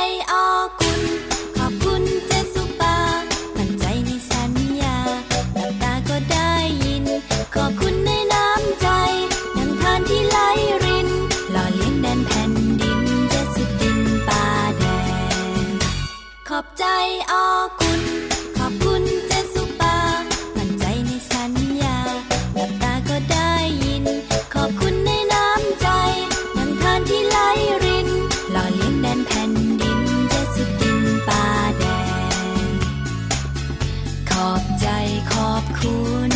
ขอ อบใจขอบคุณ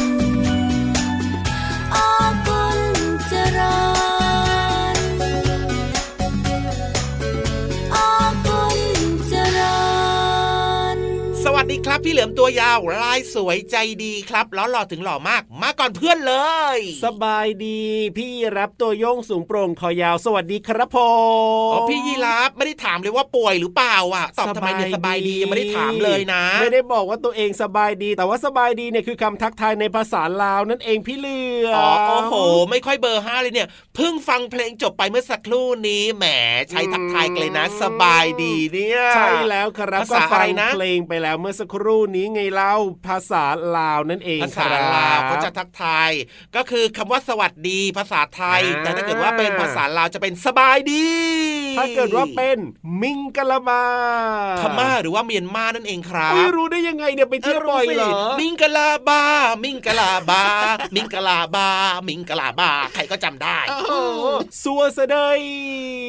อกุลเจริญอกุลเจริญสวัสดีครับพี่ มตัวยาวลายสวยใจดีครับแล้วหล่อถึงหล่อมาก มาก่อนเพื่อนเลย สบายดี พี่รับตัวโยงสูงโปร่งคอยาวสวัสดีครับผมอ๋อพี่ยีราฟไม่ได้ถามเลยว่าป่วยหรือเปล่าอะตอบทำไมเนี่ยสบายดียังไม่ได้ถามเลยนะ ไม่ได้บอกว่าตัวเองสบายดี แต่ว่าสบายดีเนี่ยคือคำทักทายในภาษาลาวนั่นเองพี่เหลือมอ๋อโอ้โห ไม่ค่อยเบอร์ห้าเลยเนี่ยเพิ่งฟังเพลงจบไปเมื่อสักครู่นี้แหมใช้ทักทายกันเลยนะ สบายดีเนี่ยใช่แล้วครับภาก็ษาฟัอะไรงนะเพลงไปแล้วเมื่อสักครู่นี้ไงเล่าภาษาลาวนั่นเองภาษาครับลาวเขาจะทักทายก็คือคำว่าสวัสดีภาษาไทยอ่าแต่ถ้าเกิดว่าเป็นภาษาลาวจะเป็นสบายดี ถ้าเกิดว่าเป็นมิงกะลาบาพม่าหรือว่าเมียนมานั่นเองครับไม่รู้ได้ยังไงเนี่ยไปเที่ยวบ่อยเหรอมิงกะลาบา มิงกะลาบา มิงกะลาบา มิงกะลาบา ใครก็จำได้โอ้โหสัวเสดย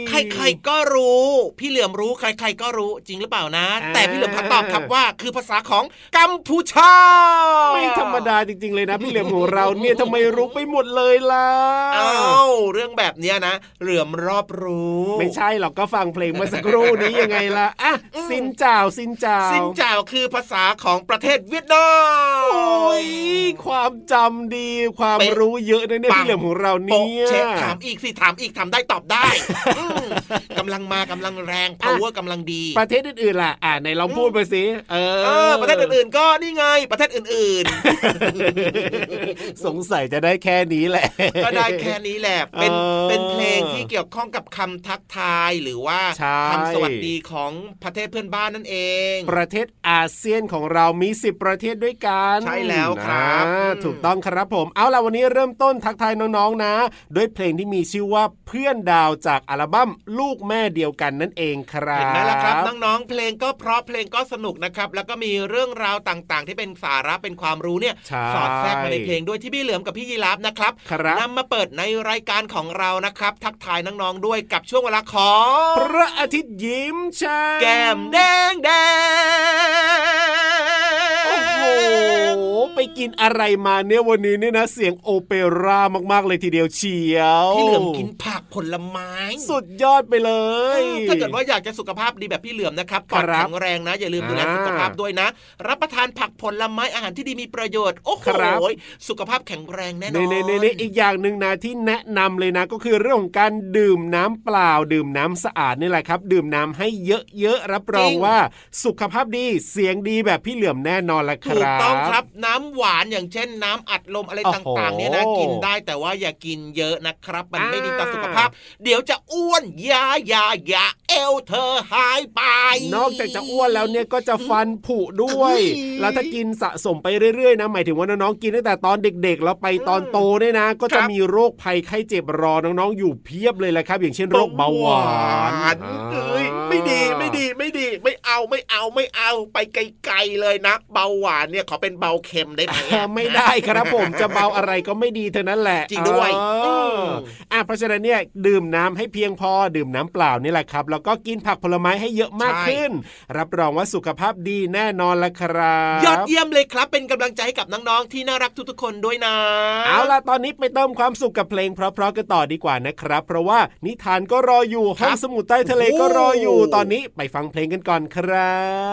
ใครๆก็รู้ พี่เหลือมรู้ใคร ๆ ก็รู้จริงหรือเปล่านะอ่าแต่พี่เหลือมพักตอบครับว่าคือภาษาของกัมพูชา ไม่ธรรมดาจริง ๆ เลยนะ พี่เหลี่ยมของเราเนี่ยทำไมรู้ไปหมดเลยล่ะอ้าวเรื่องแบบเนี้ยนะเหลือมรอบรู้ ไม่ใช่หรอกก็ฟังเพลงเมื่อสักครู่นี้ยังไงล่ะอะสินเจ้าสินเจ้าสินเจ้าคือภาษาของประเทศเวียดนามโอ้ยความจำดีความรู้เยอะนะเนี่ยพี่เหลือมของเราโป๊ะเนี่ยเช็คถามอีกสิถามอีกทำได้ตอบได้อืมกำลังมากำลังแรง power กำลังดี ประเทศอื่นๆล่ะอ่าไหนลองพูดไปสิเออเออ ประเทศอื่นๆก็นี่ไงประเทศอื่นสงสัยจะได้แค่นี้แหละๆก็ได้แค่นี้แหละเป็นเออเป็นเพลงที่เกี่ยวข้องกับคำทักทายหรือว่าใช่คำสวัสดีของประเทศเพื่อนบ้านนั่นเอง ประเทศอาเซียนของเรามี 10 ประเทศด้วยกันใช่แล้วครับอ่าอืมถูกต้องครับผมเอาล่ะวันนี้เริ่มต้นทักทายน้องๆนะ ด้วยเพลงที่มีชื่อว่าเพื่อนดาวจากอัลบั้มลูกแม่เดียวกันนั่นเองครับเห็นไหมล่ะครับน้องๆเพลงก็เพราะเพลงก็สนุกนะครับแล้วก็มีเรื่องราวต่างๆ ที่เป็นสาระเป็นความรู้เนี่ยใช่สอดแทรกมาในเพลงด้วยที่พี่เหลือมกับพี่ยีราฟนะครับครับนำมาเปิดในรายการของเรานะครับ ทักทายน้องๆด้วยกับช่วงเวลาของพระอาทิตย์ยิ้มช่างแก้มแดงแดงโอ้โห ไปกินอะไรมาเนี่ยวันนี้เนี่ยนะเสียงโอเปร่ามากๆเลยทีเดียวเชียวพี่เหลือมกินผักผลไม้ สุดยอดไปเลย ถ้าเกิดว่าอยากจะสุขภาพดีแบบพี่เหลือมนะครับปอดครับแข็งแรงนะ อย่าลืมดูแลอ่าสุขภาพด้วยนะ รับประทานผักผลไม้อาหารที่ดีมีประโยชน์โอ้โหครับสุขภาพแข็งแรงแน่นในอนในในในอีกอย่างหนึ่งนะที่แนะนำเลยนะก็คือเรื่องของการดื่มน้ำเปล่า ดื่มน้ำสะอาดนี่แหละครับ ดื่มน้ำให้เยอะๆรับรองว่าสุขภาพดีเสียงดีแบบพี่เหลือมแน่นอนละคถูกรับต้องครับน้ำหวานอย่างเช่นน้ำอัดลมอะไรโอ้โหต่างๆเนี่ยนะกินได้แต่ว่าอย่ากินเยอะนะครับ มันไม่ดีต่ออ่าสุขภาพ เดี๋ยวจะอ้วนอยาอยาอยาเอวเธอหายไป นอกจากจะอ้วนแล้วเนี่ยก็จะฟันผุด้วยเอ้ยแล้วถ้ากินสะสมไปเรื่อยๆนะหมายถึงว่าน้องๆกินตั้งแต่ตอนเด็กๆแล้วไปตอนโตเนี่ยนะ ก็ครัจะบมีโรคภัยไข้เจ็บรอน้องๆอยู่เพียบเลยแหละครับ อย่างเช่นโรคเบาหวานเอ้ยไม่ดีไม่ดีไม่ดีไม่ เอาไม่เอาไม่เอาไปไกลๆเลยนะ เบาหวานเนี่ยขอเป็นเบาเค็มได้ไหมอ่าไม่ได้ครับผมจะเบาอะไรก็ไม่ดีเท่านั้นแหละจริงด้วยเอออมอะเพราะฉะนั้นเนี่ยดื่มน้ำให้เพียงพอดื่มน้ำเปล่านี่แหละครับ แล้วก็กินผักผลไม้ให้เยอะมากขึ้น รับรองว่าสุขภาพดีแน่นอนละครับยอดเยี่ยมเลยครับเป็นกำลังใจให้กับน้องๆที่น่ารักทุกๆคนด้วยนะ เอาล่ะตอนนี้ไปเติมความสุขกับเพลงเพราะๆกันต่อดีกว่านะครับ เพราะว่านิทานก็รออยู่ห้องสมุดใต้ทะเลก็รออยู่ตอนนี้ไปฟังเพลงกันก่อนครับ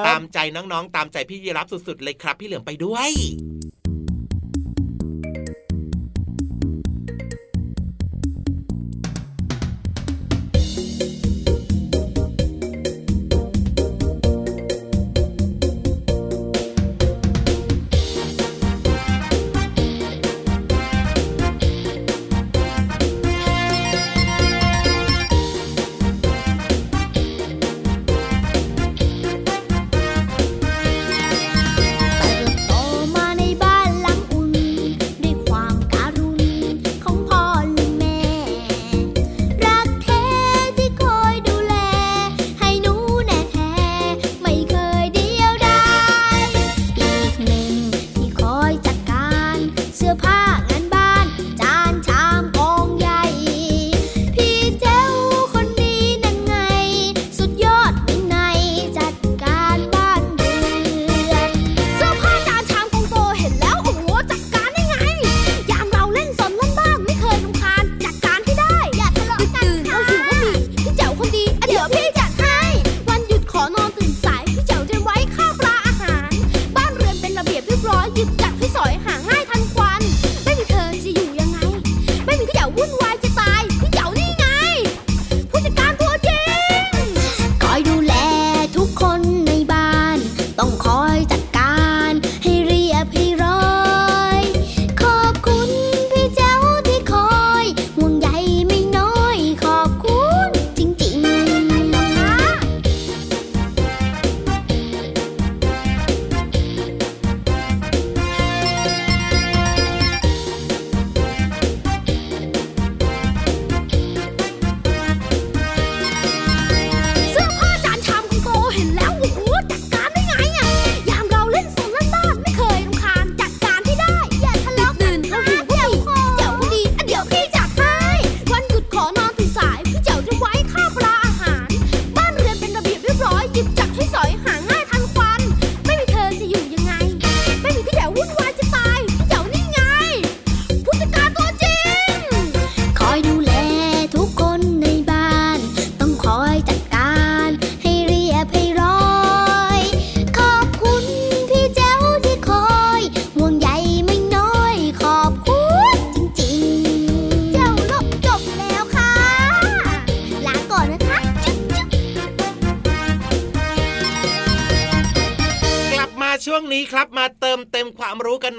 ตามใจน้องๆ ตามใจพี่ยีรับสุดๆ เลยครับ พี่เหลือมไปด้วย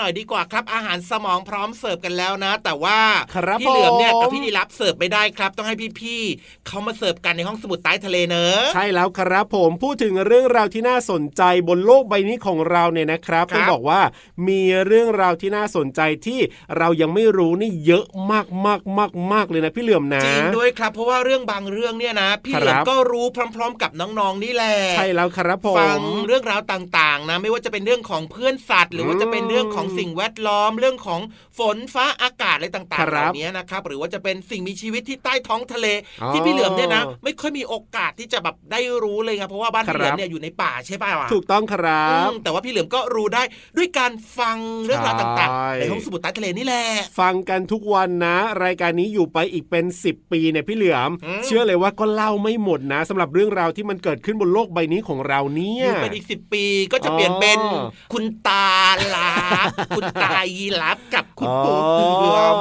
นหน่อยดีกว่าครับ อาหารสมองพร้อมเสิร์ฟกันแล้วนะ แต่ว่าครับพี่เหลือมเนี่ยผมกับพี่ดีรับเสิร์ฟไม่ได้ครับ ต้องให้พี่ๆเขามาเสิร์ฟกันในห้องสมุดใต้ทะเลเนอะใช่แล้วครับผมพูดถึงเรื่องราวที่น่าสนใจบนโลกใบนี้ของเราเนี่ยนะครับครับต้องบอกว่ามีเรื่องราวที่น่าสนใจที่เรายังไม่รู้นี่เยอะมากมากมากมากๆเลยนะพี่เหลื่อมนะจริงด้วยครับ เพราะว่าเรื่องบางเรื่องเนี่ยนะ พี่ครับเหลือมก็รู้พร้อม ๆ กับน้องๆนี่แหละใช่แล้วครับผมฟังเรื่องราวต่างๆ นะ ไม่ว่าจะเป็นเรื่องของเพื่อนสัตว์ หรือว่าจะเป็นเรื่องของสิ่งแวดล้อมเรื่องของฝนฟ้าอากาศอะไรต่างคๆเหรัล่าบนี้นะครับหรือว่าจะเป็นสิ่งมีชีวิตที่ใต้ท้องทะเลอ๋อที่พี่เหลือมเนี่ยนะ ไม่ค่อยมีโอกาสที่จะแบบได้รู้เลยไงเพราะว่าบ้านครับพี่เหลือมเนี่ยอยู่ในป่าใช่ป่ะถูกต้องครับอืมแต่ว่าพี่เหลือมก็รู้ได้ด้วยการฟังเรื่องราวต่างใช่ๆในห้องสมุดใต้ทะเลนี่แหละฟังกันทุกวันนะ รายการนี้อยู่ไปอีกเป็น 10 ปีเนี่ยพี่เหลือมอืมเชื่อเลยว่าก็เล่าไม่หมดนะสำหรับเรื่องราวที่มันเกิดขึ้นบนโลกใบนี้ของเราเนี่อยยู่เป็นอีกสิบปีก็จะเปลี่ยนเป็นอ๋อคุณตาลาบคุณตายีรับกับคุณอ๋อปู่เตือม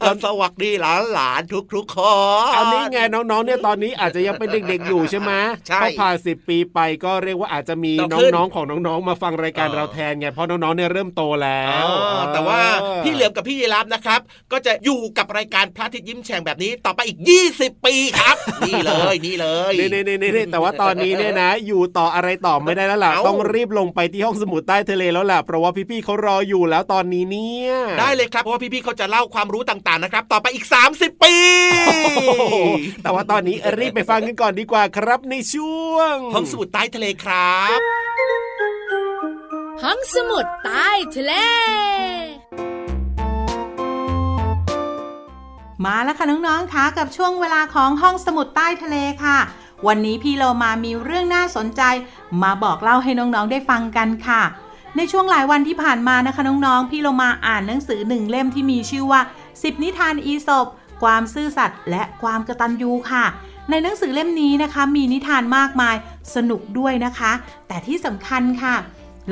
เอาสวัสดีหลานหลานทุกทุกๆคนเอานี้ไงน้องๆเนี่ยตอนนี้อาจจะยังเป็นเด็กๆอยู่ใช่ไหมใช่พอผ่านสิบปีไปก็เรียกว่าอาจจะมีโตขึ้นน้องๆของน้องๆมาฟังรายการเออเราแทนไงเพราะน้องๆเนี่ยเริ่มโตแล้วอ๋อแต่ว่าพี่เหลือมกับพี่ยีรับนะครับ ก็จะอยู่กับรายการพระอาทิตย์ยิ้มแฉ่งแบบนี้ต่อไปอีก 20 ปีครับ นี่เลยนี่เลยเน่เน่เน่แต่ว่าตอนนี้เนี่ยนะ อยู่ต่ออะไรต่อไม่ได้แล้วล่ะเอ้าต้องรีบลงไปที่ห้องสมุดใต้ทะเลแล้วล่ะเพราะว่าพี่ๆเขารออยู่แล้วตอนนี้เนี่ย ได้เลยครับเพราะว่าพี่ๆเขาจะเล่าความรู้ต่างๆนะครับ ต่อไปอีก 30 ปีโอ้โหแต่ว่าตอนนี้รีบไปฟังกันก่อนดีกว่าครับในช่วงห้องสมุดใต้ทะเลครับห้องสมุดใต้ทะเลมาแล้วค่ะน้องๆคะกับช่วงเวลาของห้องสมุดใต้ทะเลค่ะ วันนี้พี่โลมามีเรื่องน่าสนใจ มาบอกเล่าให้น้องๆได้ฟังกันค่ะ ในช่วงหลายวันที่ผ่านมานะคะน้องๆ พี่โลมาอ่านหนังสือหนึ่งเล่มที่มีชื่อว่า 10 นิทานอีสบความซื่อสัตย์และความกระตัญญูค่ะ ในหนังสือเล่มนี้นะคะ มีนิทานมากมายสนุกด้วยนะคะ แต่ที่สำคัญค่ะ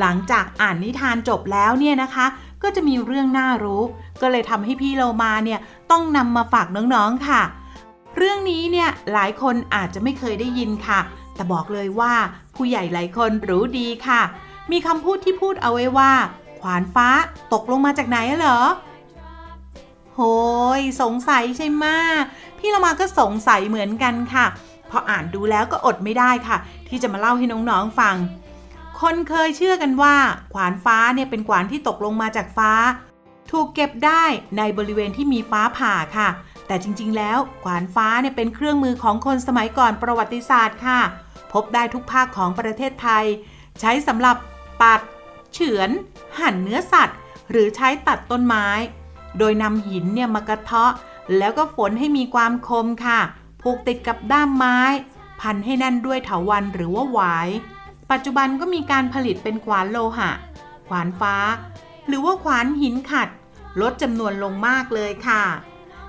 หลังจากอ่านนิทานจบแล้วเนี่ยนะคะ ก็จะมีเรื่องน่ารู้ ก็เลยทำให้พี่โลมาเนี่ยต้องนำมาฝากน้องๆค่ะ เรื่องนี้เนี่ยหลายคนอาจจะไม่เคยได้ยินค่ะ แต่บอกเลยว่าผู้ใหญ่หลายคนรู้ดีค่ะ มีคำพูดที่พูดเอาไว้ว่า ขวานฟ้าตกลงมาจากไหนเหรอ โหย สงสัยใช่ไหมพี่เรามาก็สงสัยเหมือนกันค่ะ พออ่านดูแล้วก็อดไม่ได้ค่ะ ที่จะมาเล่าให้น้องๆฟัง คนเคยเชื่อกันว่า ขวานฟ้าเนี่ยเป็นขวานที่ตกลงมาจากฟ้า ถูกเก็บได้ในบริเวณที่มีฟ้าผ่าค่ะ แต่จริงๆ แล้วขวานฟ้าเนี่ยเป็นเครื่องมือของคนสมัยก่อนประวัติศาสตร์ค่ะ พบได้ทุกภาคของประเทศไทย ใช้สำหรับัด เฉือน หั่นเนื้อสัตว์ หรือใช้ตัดต้นไม้ โดยนำหินเนี่ยมากระเทาะ แล้วก็ฝนให้มีความคมค่ะ ผูกติดกับด้ามไม้ พันให้แน่นด้วยเถาวัลย์หรือว่าหวาย ปัจจุบันก็มีการผลิตเป็นขวานโลหะ ขวานฟ้า หรือว่าขวานหินขัด ลดจำนวนลงมากเลยค่ะ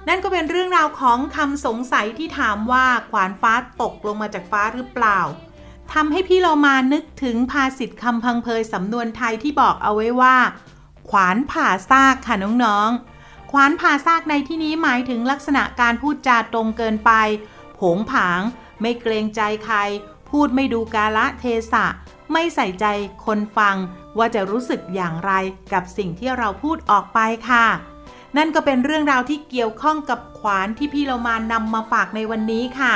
นั่นก็เป็นเรื่องราวของคำสงสัยที่ถามว่าขวานฟ้าตกลงมาจากฟ้าหรือเปล่า ทำให้พี่เรามานึกถึงภาษิตคำพังเพยสำนวนไทยที่บอกเอาไว้ว่า ขวานผ่าซากค่ะน้องๆ ขวานผ่าซากในที่นี้หมายถึงลักษณะการพูดจาตรงเกินไป ผงผาง ไม่เกรงใจใคร พูดไม่ดูกาละเทศะ ไม่ใส่ใจคนฟัง ว่าจะรู้สึกอย่างไรกับสิ่งที่เราพูดออกไปค่ะ นั่นก็เป็นเรื่องราวที่เกี่ยวข้องกับขวานที่พี่เรามานำมาฝากในวันนี้ค่ะ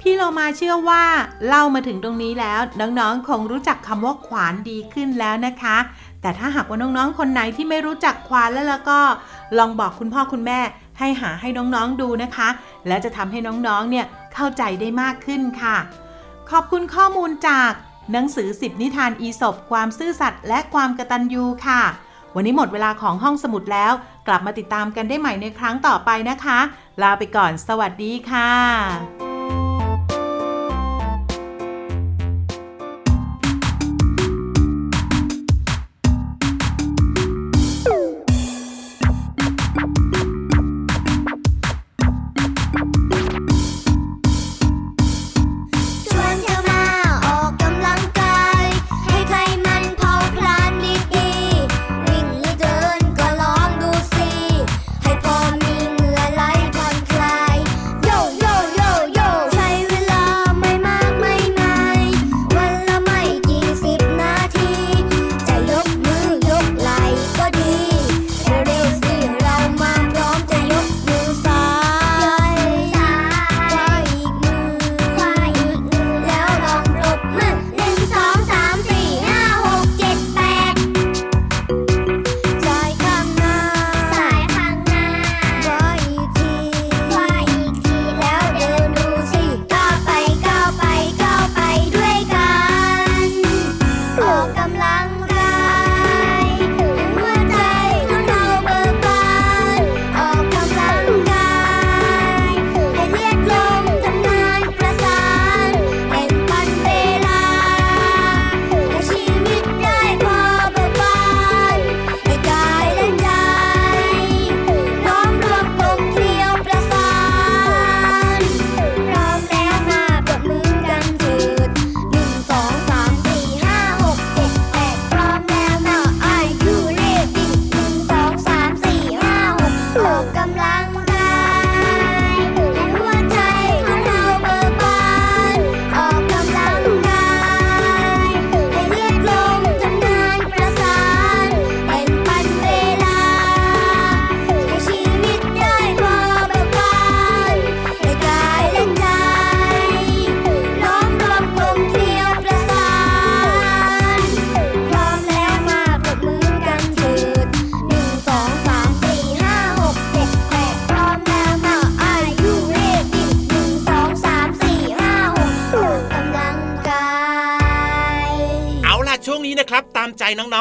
พี่เรามาเชื่อว่าเล่ามาถึงตรงนี้แล้ว น้องๆ คงรู้จักคำว่าขวานดีขึ้นแล้วนะคะ แต่ถ้าหากว่าน้องๆ คนไหนที่ไม่รู้จักขวานแล้วแล้วก็ ลองบอกคุณพ่อคุณแม่ ให้หาให้น้องๆดูนะคะ แล้วจะทำให้น้องๆ เนี่ยเข้าใจได้มากขึ้นค่ะ ขอบคุณข้อมูลจากหนังสือ10นิทานอีสบความซื่อสัตย์และความกระตัญญูค่ะ วันนี้หมดเวลาของห้องสมุดแล้ว กลับมาติดตามกันได้ใหม่ในครั้งต่อไปนะคะ ลาไปก่อน สวัสดีค่ะ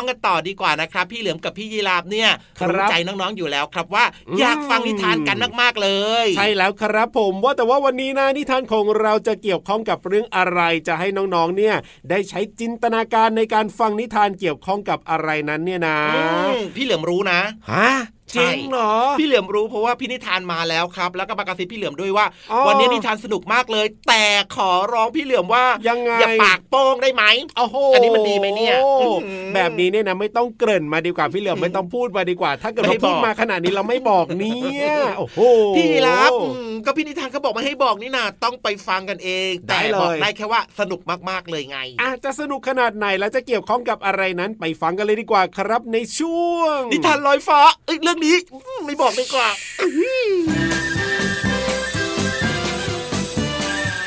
กันต่อดีกว่านะครับ พี่เหลือมกับพี่ยีราฟเนี่ยครับรู้ใจน้องๆอยู่แล้วครับว่าอืมอยากฟังนิทานกันมากๆเลย ใช่แล้วครับผมว่าแต่ว่าวันนี้นะนิทานของเราจะเกี่ยวข้องกับเรื่องอะไรจะให้น้องๆเนี่ย ได้ใช้จินตนาการในการฟังนิทานเกี่ยวข้องกับอะไรนั้นเนี่ยนะอืมพี่เหลือมรู้นะฮะ จริงเหรอ พี่เหลือมรู้เพราะว่าพี่นิทานมาแล้วครับ แล้วก็มากระซิบพี่เหลือมด้วยว่าอ๋อวันนี้นิทานสนุกมากเลย แต่ขอร้องพี่เหลือมว่ายังไงอย่าปากโป้งได้ไหมโอ้โหอันนี้มันดีไหมเนี่ยอืมแบบนี้เนี่ยนะไม่ต้องเกริ่นมาดีกว่าพี่เหลือมไม่ต้องพูดมาดีกว่า ถ้าเกิดไม่เราพูดบอกมาขนาดนี้เราไม่บอกเนี่ยโอ้โหพี่รับอืมก็พี่นิทานเขาบอกไม่ให้บอกนี่นะต้องไปฟังกันเองได้แต่เลยบอกได้แค่ว่าสนุกมากๆเลยไงอาจจะสนุกขนาดไหนแล้วจะเกี่ยวข้องกับอะไรนั้นไปฟังกันเลยดีกว่าครับในช่วง นิทานลอยฟ้าเอ้ยเรื่องนี้อืมไม่บอกดีกว่า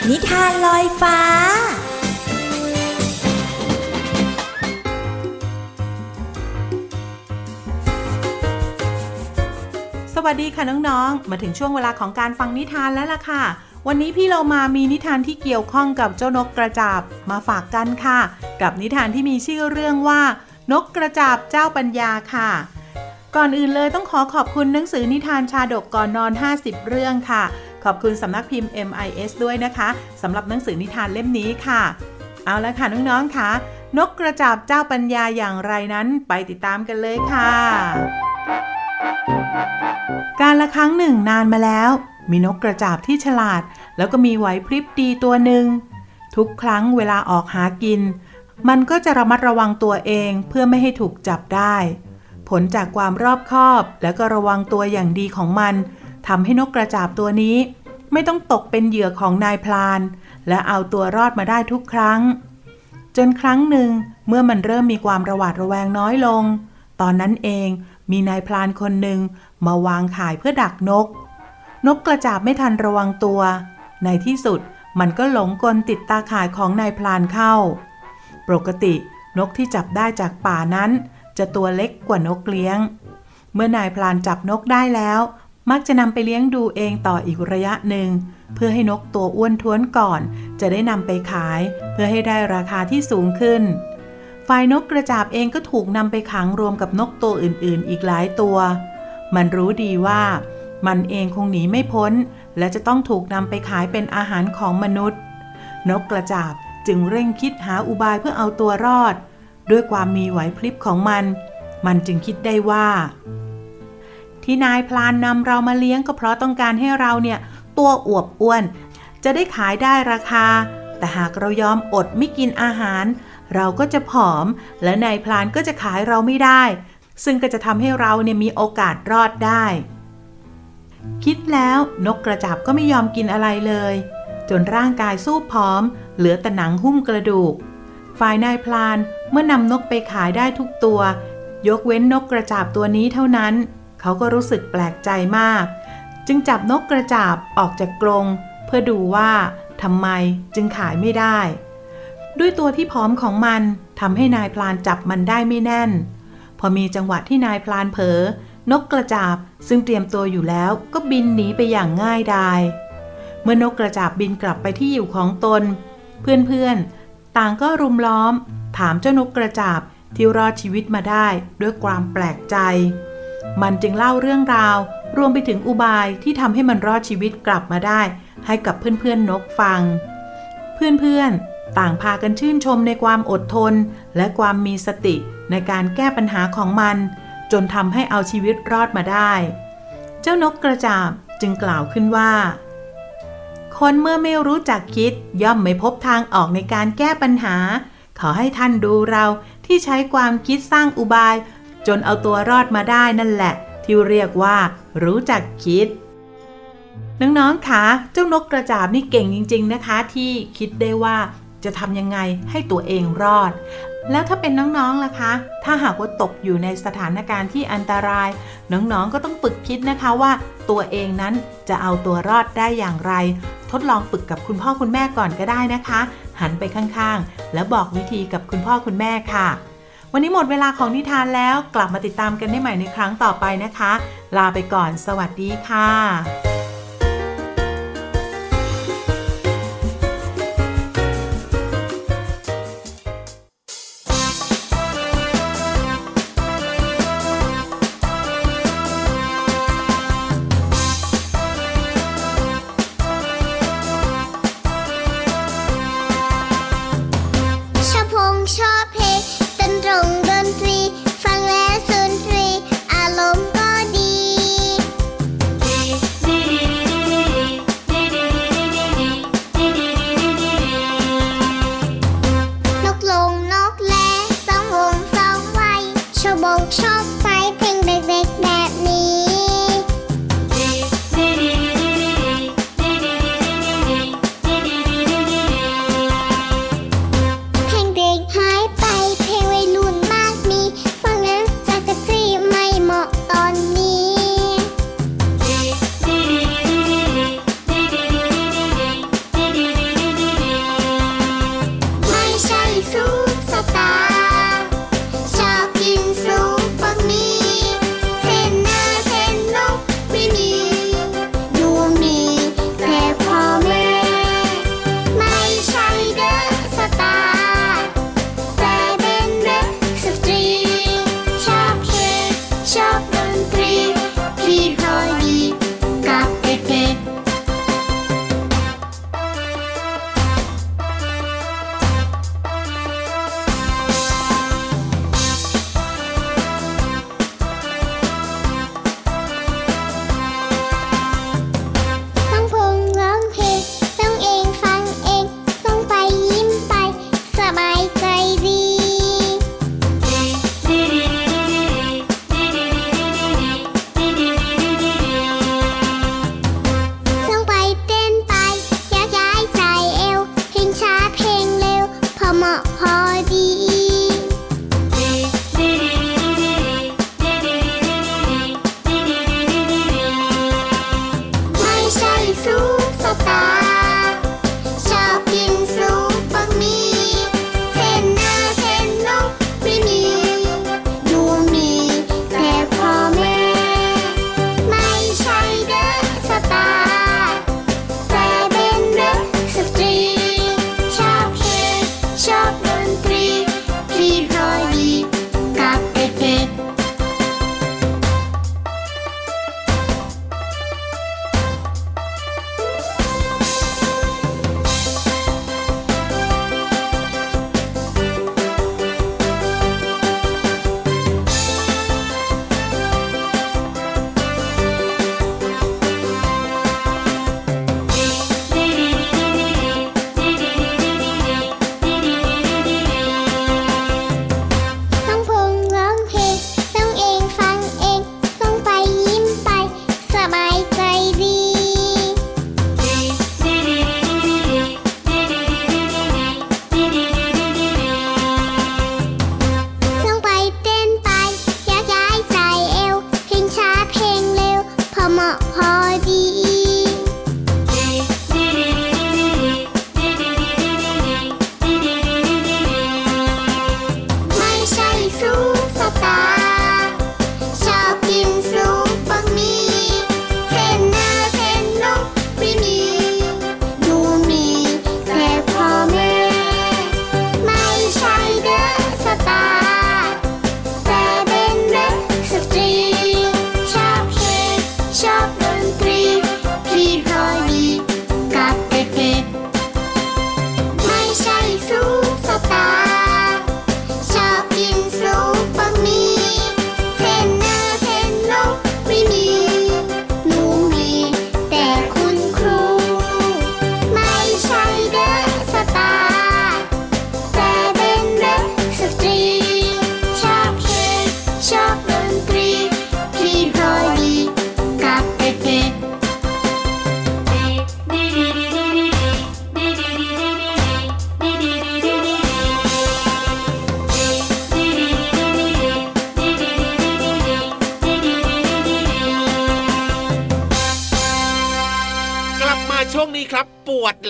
นิทานลอยฟ้าสวัสดีค่ะน้องๆ มาถึงช่วงเวลาของการฟังนิทานแล้วล่ะค่ะ วันนี้พี่เรามามีนิทานที่เกี่ยวข้องกับเจ้านกกระจาบมาฝากกันค่ะ กับนิทานที่มีชื่อเรื่องว่า นกกระจาบเจ้าปัญญาค่ะ ก่อนอื่นเลยต้องขอขอบคุณหนังสือนิทานชาดกก่อนนอน 50 เรื่องค่ะ ขอบคุณสำนักพิมพ์ MIS ด้วยนะคะสำหรับหนังสือนิทานเล่มนี้ค่ะ เอาละค่ะน้องๆค่ะ นกกระจาบเจ้าปัญญาอย่างไรนั้นไปติดตามกันเลยค่ะ การละครั้งหนึ่งนานมาแล้ว มีนกกระจาบที่ฉลาด แล้วก็มีไหวพริบดีตัวหนึ่งทุกครั้งเวลาออกหากิน มันก็จะระมัดระวังตัวเองเพื่อไม่ให้ถูกจับได้ ผลจากความรอบคอบ และก็ระวังตัวอย่างดีของมันทำให้นกกระจาบตัวนี้ ไม่ต้องตกเป็นเหยื่อของนายพลาน และเอาตัวรอดมาได้ทุกครั้ง จนครั้งหนึ่งเมื่อมันเริ่มมีความระหวาดระแวงน้อยลง ตอนนั้นเองมีนายพลานคนหนึ่งมาวางข่ายเพื่อดักนก นกกระจาบไม่ทันระวังตัว ในที่สุดมันก็หลงกลติดตาข่ายของนายพลานเข้า ปกตินกที่จับได้จากป่านั้น จะตัวเล็กกว่านกเลี้ยง เมื่อนายพลานจับนกได้แล้ว มักจะนำไปเลี้ยงดูเองต่ออีกระยะหนึ่ง เพื่อให้นกตัวอ้วนท้วนก่อน จะได้นำไปขาย เพื่อให้ได้ราคาที่สูงขึ้นฝ่ายนกกระจาบเองก็ถูกนำไปขังรวมกับนกตัวอื่นๆ อีกหลายตัว มันรู้ดีว่า มันเองคงหนีไม่พ้น และจะต้องถูกนำไปขายเป็นอาหารของมนุษย์ นกกระจาบจึงเร่งคิดหาอุบายเพื่อเอาตัวรอด ด้วยความมีไหวพริบของมัน มันจึงคิดได้ว่า ที่นายพลานนำเรามาเลี้ยงก็เพราะต้องการให้เราเนี่ย ตัวอวบอ้วน จะได้ขายได้ราคา แต่หากเรายอมอดไม่กินอาหาร เราก็จะผอม และนายพลานก็จะขายเราไม่ได้ ซึ่งก็จะทำให้เราเนี่ยมีโอกาสรอดได้ คิดแล้วนกกระจาบก็ไม่ยอมกินอะไรเลย จนร่างกายสู้ผอม เหลือแต่หนังหุ้มกระดูก ฝ่ายนายพลานเมื่อนำนกไปขายได้ทุกตัว ยกเว้นนกกระจาบตัวนี้เท่านั้น เขาก็รู้สึกแปลกใจมาก จึงจับนกกระจาบออกจากกรงเพื่อดูว่าทำไมจึงขายไม่ได้ ด้วยตัวที่ผอมของมันทำให้นายพลานจับมันได้ไม่แน่น พอมีจังหวะที่นายพลานเผลอนกกระจาบซึ่งเตรียมตัวอยู่แล้วก็บินหนีไปอย่างง่ายดาย เมื่อนกกระจาบบินกลับไปที่อยู่ของตน เพื่อนๆ ต่างก็รุมล้อม ถามเจ้านกกระจาบที่รอดชีวิตมาได้ด้วยความแปลกใจ มันจึงเล่าเรื่องราว รวมไปถึงอุบายที่ทำให้มันรอดชีวิตกลับมาได้ ให้กับเพื่อนๆนนกฟัง เพื่อนๆ ต่างพากันชื่นชมในความอดทน และความมีสติในการแก้ปัญหาของมัน จนทำให้เอาชีวิตรอดมาได้ เจ้านกกระจาบจึงกล่าวขึ้นว่า คนเมื่อไม่รู้จักคิด ย่อมไม่พบทางออกในการแก้ปัญหา ขอให้ท่านดูเราที่ใช้ความคิดสร้างอุบาย จนเอาตัวรอดมาได้นั่นแหละ ที่เรียกว่า รู้จักคิดน้องๆคะเจ้านกกระจาบนี่เก่งจริง ๆนะคะ ที่คิดได้ว่าจะทำยังไงให้ตัวเองรอด แล้วถ้าเป็นน้องๆล่ะคะ ถ้าหากว่าตกอยู่ในสถานการณ์ที่อันตราย น้องๆก็ต้องฝึกคิดนะคะว่าตัวเองนั้นจะเอาตัวรอดได้อย่างไร ทดลองฝึกกับคุณพ่อคุณแม่ก่อนก็ได้นะคะ หันไปข้างๆ แล้วบอกวิธีกับคุณพ่อคุณแม่ค่ะ วันนี้หมดเวลาของนิทานแล้วกลับมาติดตามกันได้ใหม่ในครั้งต่อไปนะคะ ลาไปก่อน สวัสดีค่ะ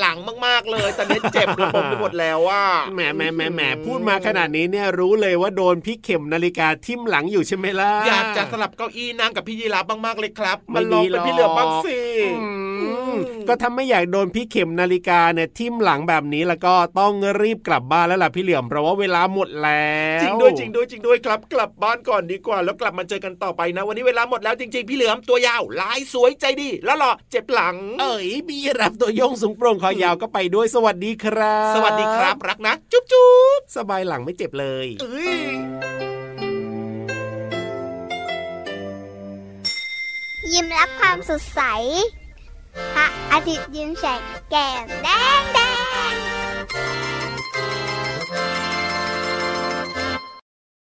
หลังมากๆเลยตอนนี้เจ็บระบมไปหมดแล้วว่าแหมแหมแหมแหมพูดมาขนาดนี้เนี่ยรู้เลยว่าโดนพี่เข็มนาฬิกาทิ่มหลังอยู่ใช่ไหมล่ะอยากจะสลับเก้าอี้นั่งกับพี่ยีราฟมากๆเลยครับไม่มาลองดีหรเป็อนกพี่เหลือมบ้างสิอืม ก็ถ้าไม่อยากโดนพี่เข็มนาฬิกาเนี่ยทิ่มหลังแบบนี้แล้วก็ต้องรีบกลับบ้านแล้วล่ะพี่เหลือมเพราะว่าเวลาหมดแล้วจริงด้วยจริงด้วยจริงด้วยครับ กลับบ้านก่อนดีกว่า แล้วกลับมาเจอกันต่อไปนะ วันนี้เวลาหมดแล้วจริง ๆ พี่เหลือมตัวยาวลายสวยใจดี แล้วหล่อเจ็บหลัง เอ้ยพี่รับตัวโยงสูงโปร่งคอยาวก็ไปด้วยสวัสดีครับ สวัสดีครับรักนะ จุ๊บจุ๊บสบายหลังไม่เจ็บเลยเอ้ยยิ้มรับความสดใส 好，阿弟精神更担。